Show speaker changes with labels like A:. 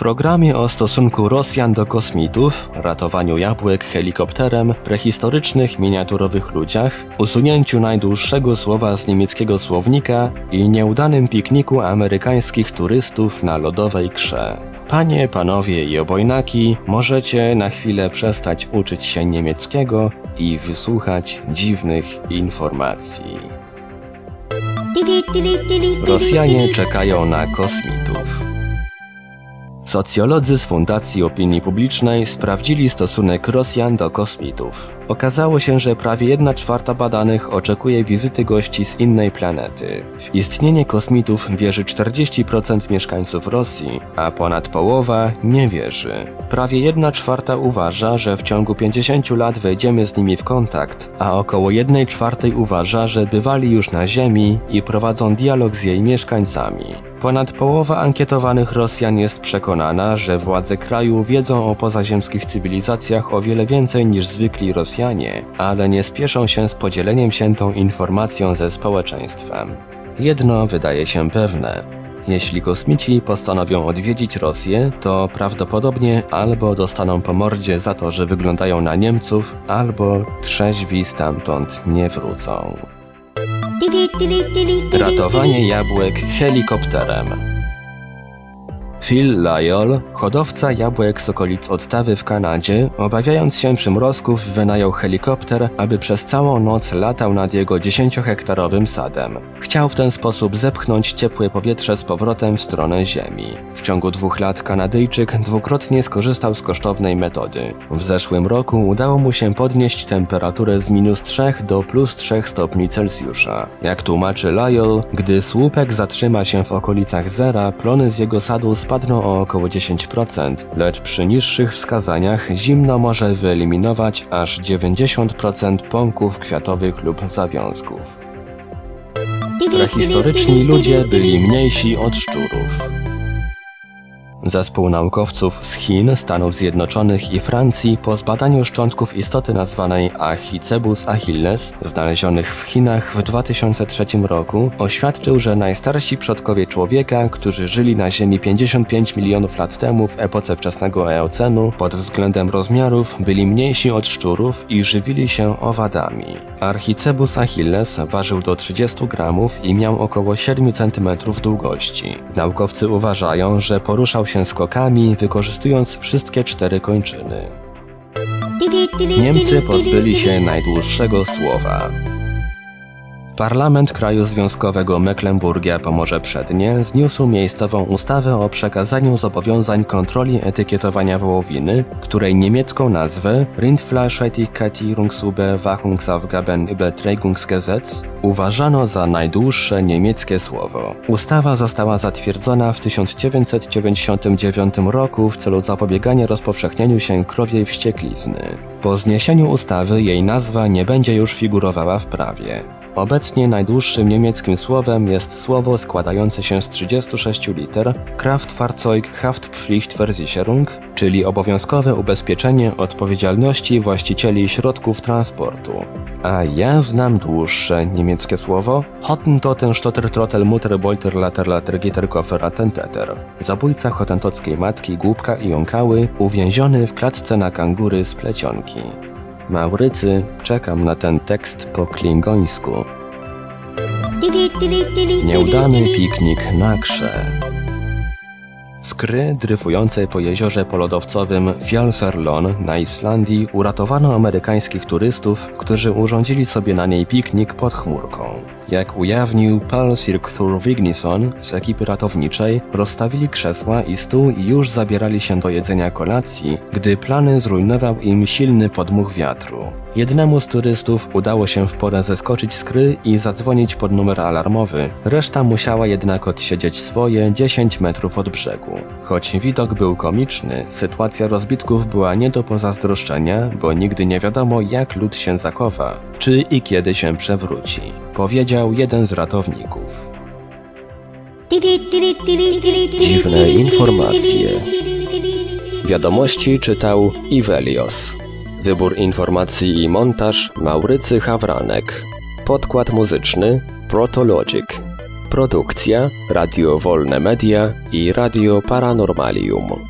A: programie o stosunku Rosjan do kosmitów, ratowaniu jabłek helikopterem, prehistorycznych miniaturowych ludziach, usunięciu najdłuższego słowa z niemieckiego słownika i nieudanym pikniku amerykańskich turystów na lodowej krze. Panie, panowie i obojnaki, możecie na chwilę przestać uczyć się niemieckiego i wysłuchać dziwnych informacji. Rosjanie czekają na kosmitów. Socjolodzy z Fundacji Opinii Publicznej sprawdzili stosunek Rosjan do kosmitów. Okazało się, że prawie 1 czwarta badanych oczekuje wizyty gości z innej planety. W istnienie kosmitów wierzy 40% mieszkańców Rosji, a ponad połowa nie wierzy. Prawie 1 czwarta uważa, że w ciągu 50 lat wejdziemy z nimi w kontakt, a około 1 czwartej uważa, że bywali już na Ziemi i prowadzą dialog z jej mieszkańcami. Ponad połowa ankietowanych Rosjan jest przekonana, że władze kraju wiedzą o pozaziemskich cywilizacjach o wiele więcej niż zwykli Rosjanie, ale nie spieszą się z podzieleniem się tą informacją ze społeczeństwem. Jedno wydaje się pewne. Jeśli kosmici postanowią odwiedzić Rosję, to prawdopodobnie albo dostaną po mordzie za to, że wyglądają na Niemców, albo trzeźwi stamtąd nie wrócą. Ratowanie jabłek helikopterem. Phil Lyall, hodowca jabłek z okolic Ottawy w Kanadzie, obawiając się przymrozków, wynajął helikopter, aby przez całą noc latał nad jego 10-hektarowym sadem. Chciał w ten sposób zepchnąć ciepłe powietrze z powrotem w stronę Ziemi. W ciągu dwóch lat Kanadyjczyk dwukrotnie skorzystał z kosztownej metody. W zeszłym roku udało mu się podnieść temperaturę z minus 3 do plus 3 stopni Celsjusza. Jak tłumaczy Lyell, gdy słupek zatrzyma się w okolicach zera, plony z jego sadu spadną o około 10%, lecz przy niższych wskazaniach zimno może wyeliminować aż 90% pąków kwiatowych lub zawiązków. Prehistoryczni ludzie byli mniejsi od szczurów. Zespół naukowców z Chin, Stanów Zjednoczonych i Francji po zbadaniu szczątków istoty nazwanej Achicebus achilles, znalezionych w Chinach w 2003 roku, oświadczył, że najstarsi przodkowie człowieka, którzy żyli na Ziemi 55 milionów lat temu w epoce wczesnego Eocenu, pod względem rozmiarów byli mniejsi od szczurów i żywili się owadami. Archicebus achilles ważył do 30 gramów i miał około 7 cm długości. Naukowcy uważają, że poruszał się skokami, wykorzystując wszystkie cztery kończyny. Niemcy pozbyli się najdłuższego słowa. Parlament kraju związkowego Mecklenburgia Pomorze Przednie zniósł miejscową ustawę o przekazaniu zobowiązań kontroli etykietowania wołowiny, której niemiecką nazwę Rindfleischetikettierungsüberwachungsaufgaben Übertragungsgesetz uważano za najdłuższe niemieckie słowo. Ustawa została zatwierdzona w 1999 roku w celu zapobiegania rozpowszechnianiu się krowiej wścieklizny. Po zniesieniu ustawy jej nazwa nie będzie już figurowała w prawie. Obecnie najdłuższym niemieckim słowem jest słowo składające się z 36 liter Kraftfahrzeug Haftpflichtversicherung, czyli obowiązkowe ubezpieczenie odpowiedzialności właścicieli środków transportu. A ja znam dłuższe niemieckie słowo Hottentoten Stotter Trottel Mutter Bolter Later Later Gitter Koffer. Zabójca hotentockiej matki Głupka i Jąkały uwięziony w klatce na kangury z plecionki. Maurycy, czekam na ten tekst po klingońsku. Nieudany piknik na krze. Skry dryfujące po jeziorze polodowcowym Fjalsarlon na Islandii uratowano amerykańskich turystów, którzy urządzili sobie na niej piknik pod chmurką. Jak ujawnił Paul Sirkthur Vignisson z ekipy ratowniczej, rozstawili krzesła i stół i już zabierali się do jedzenia kolacji, gdy plany zrujnował im silny podmuch wiatru. Jednemu z turystów udało się w porę zeskoczyć z kry i zadzwonić pod numer alarmowy. Reszta musiała jednak odsiedzieć swoje 10 metrów od brzegu. Choć widok był komiczny, sytuacja rozbitków była nie do pozazdroszczenia, bo nigdy nie wiadomo jak lud się zachowa, czy i kiedy się przewróci, powiedział jeden z ratowników. Dziwne informacje. Wiadomości czytał Ivelios. Wybór informacji i montaż Maurycy Hawranek. Podkład muzyczny Protologic. Produkcja Radio Wolne Media i Radio Paranormalium.